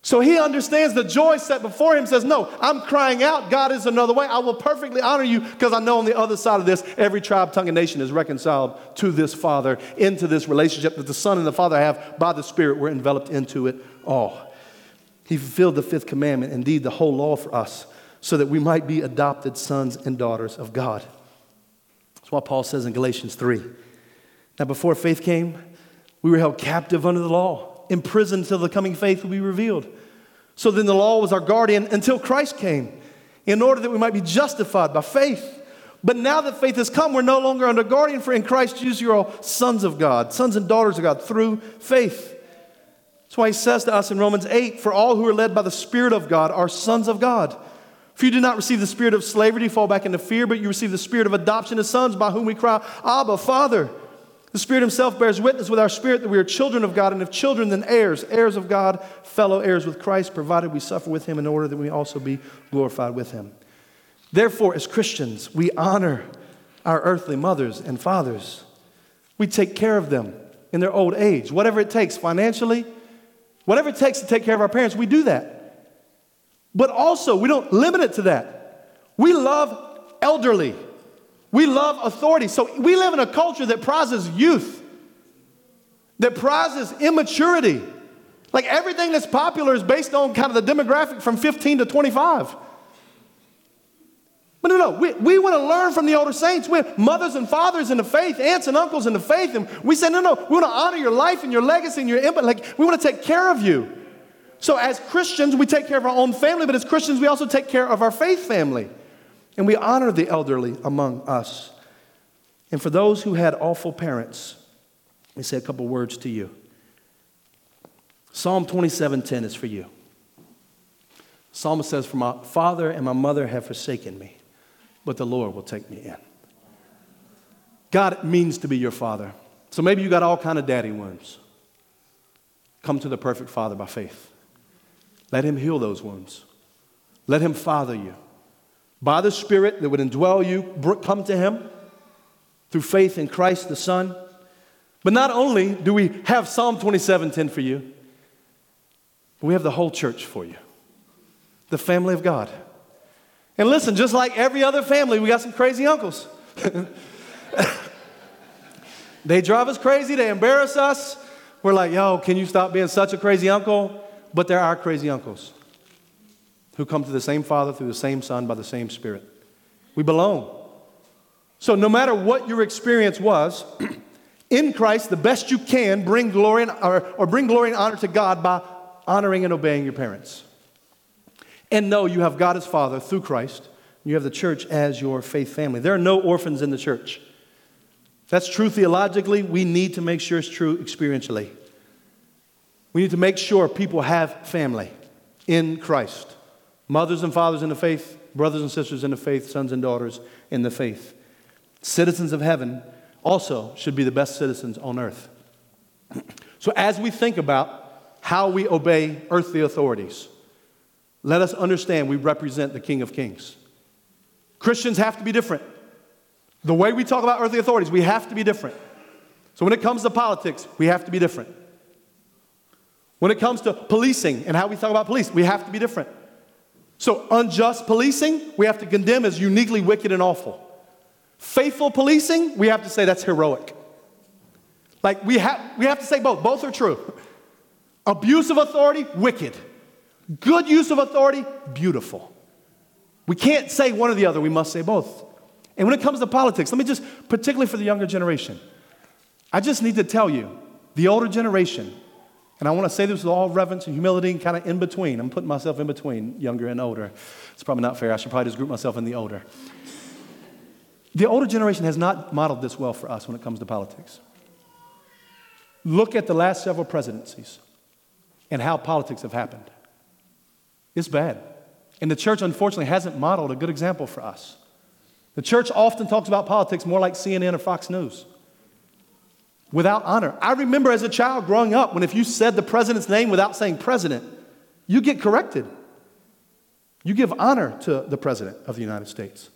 So he understands the joy set before him, says, No, I'm crying out, God is another way. I will perfectly honor you because I know on the other side of this, every tribe, tongue, and nation is reconciled to this Father, into this relationship that the Son and the Father have by the Spirit. We're enveloped into it all. He fulfilled the fifth commandment, indeed, the whole law for us, so that we might be adopted sons and daughters of God. That's what Paul says in Galatians 3. Now, before faith came, we were held captive under the law imprisoned until the coming faith will be revealed. So then the law was our guardian until Christ came, in order that we might be justified by faith. But now that faith has come, we're no longer under guardian, for in Christ Jesus you're all sons of God, sons and daughters of God through faith. That's why he says to us in Romans 8 For all who are led by the Spirit of God are sons of God. For you did not receive the spirit of slavery to fall back into fear, but you received the spirit of adoption as sons, by whom we cry, Abba, Father. The Spirit Himself bears witness with our spirit that we are children of God, and if children, then heirs, heirs of God, fellow heirs with Christ, provided we suffer with Him in order that we also be glorified with Him. Therefore, as Christians, we honor our earthly mothers and fathers. We take care of them in their old age, whatever it takes financially, whatever it takes to take care of our parents, we do that. But also, we don't limit it to that. We love elderly. We love authority. So we live in a culture that prizes youth, that prizes immaturity. Like everything that's popular is based on kind of the demographic from 15 to 25. But no, no, we, we want to learn from the older saints. We're mothers and fathers in the faith, aunts and uncles in the faith. And we say, no, no, we want to honor your life and your legacy and your impact. Like, we want to take care of you. So, as Christians, we take care of our own family, but as Christians, we also take care of our faith family. And we honor the elderly among us. And for those who had awful parents, let me say a couple words to you. Psalm 27:10 is for you. Psalmist says, For my father and my mother have forsaken me, but the Lord will take me in. God means to be your father. So maybe you got all kind of daddy wounds. Come to the perfect father by faith. Let him heal those wounds. Let him father you by the Spirit that would indwell you, come to Him through faith in Christ the Son. But not only do we have Psalm 27:10 for you, we have the whole church for you, the family of God. And listen, just like every other family, we got some crazy uncles. *laughs* they drive us crazy, they embarrass us. We're like, yo, can you stop being such a crazy uncle? But they're our crazy uncles who come to the same Father through the same Son by the same Spirit. We belong. So, no matter what your experience was, *clears throat* in Christ, the best you can bring glory and, or, or bring glory and honor to God by honoring and obeying your parents. And know you have God as Father through Christ. You have the church as your faith family. There are no orphans in the church. That's true theologically. We need to make sure it's true experientially. We need to make sure people have family in Christ. Mothers and fathers in the faith, brothers and sisters in the faith, sons and daughters in the faith. Citizens of heaven also should be the best citizens on earth. *clears throat* So, as we think about how we obey earthly authorities, let us understand we represent the King of Kings. Christians have to be different. The way we talk about earthly authorities, we have to be different. So, when it comes to politics, we have to be different. When it comes to policing and how we talk about police, we have to be different. So, unjust policing, we have to condemn as uniquely wicked and awful. Faithful policing, we have to say that's heroic. Like, we, have we have to say both. Both are true. Abuse of authority, wicked. Good use of authority, beautiful. We can't say one or the other, we must say both. And when it comes to politics, let me just, particularly for the younger generation, I just need to tell you the older generation, and I want to say this with all reverence and humility and kind of in between. I'm putting myself in between younger and older. It's probably not fair. I should probably just group myself in the older. The older generation has not modeled this well for us when it comes to politics. Look at the last several presidencies and how politics have happened. It's bad. And the church, unfortunately, hasn't modeled a good example for us. The church often talks about politics more like CNN or Fox News without honor. I remember as a child growing up when if you said the president's name without saying president, you get corrected. You give honor to the president of the United States.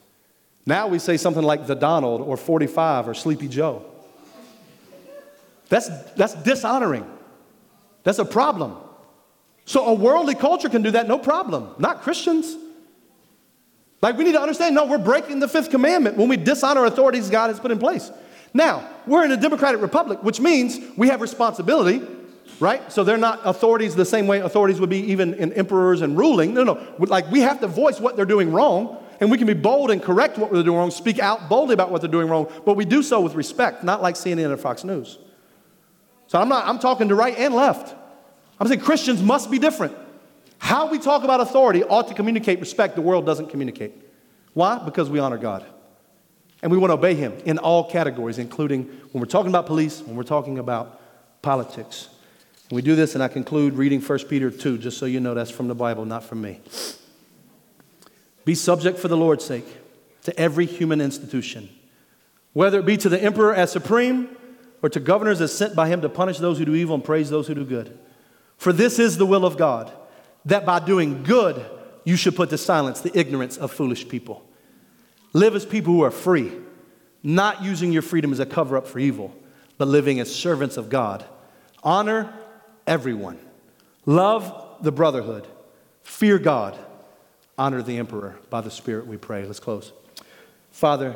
Now we say something like the Donald or 45 or Sleepy Joe. That's, that's dishonoring. That's a problem. So a worldly culture can do that, no problem. Not Christians. Like we need to understand, no, we're breaking the fifth commandment when we dishonor authorities God has put in place. Now, we're in a democratic republic, which means we have responsibility, right? So they're not authorities the same way authorities would be even in emperors and ruling. No, no. Like we have to voice what they're doing wrong, and we can be bold and correct what they're doing wrong, speak out boldly about what they're doing wrong, but we do so with respect, not like CNN or Fox News. So I'm not, I'm talking to right and left. I'm saying Christians must be different. How we talk about authority ought to communicate respect the world doesn't communicate. Why? Because we honor God. And we want to obey him in all categories, including when we're talking about police, when we're talking about politics. And we do this, and I conclude reading 1 Peter 2, just so you know that's from the Bible, not from me. Be subject for the Lord's sake to every human institution, whether it be to the emperor as supreme or to governors as sent by him to punish those who do evil and praise those who do good. For this is the will of God, that by doing good you should put to silence the ignorance of foolish people. Live as people who are free, not using your freedom as a cover up for evil, but living as servants of God. Honor everyone. Love the brotherhood. Fear God. Honor the emperor. By the Spirit we pray. Let's close. Father,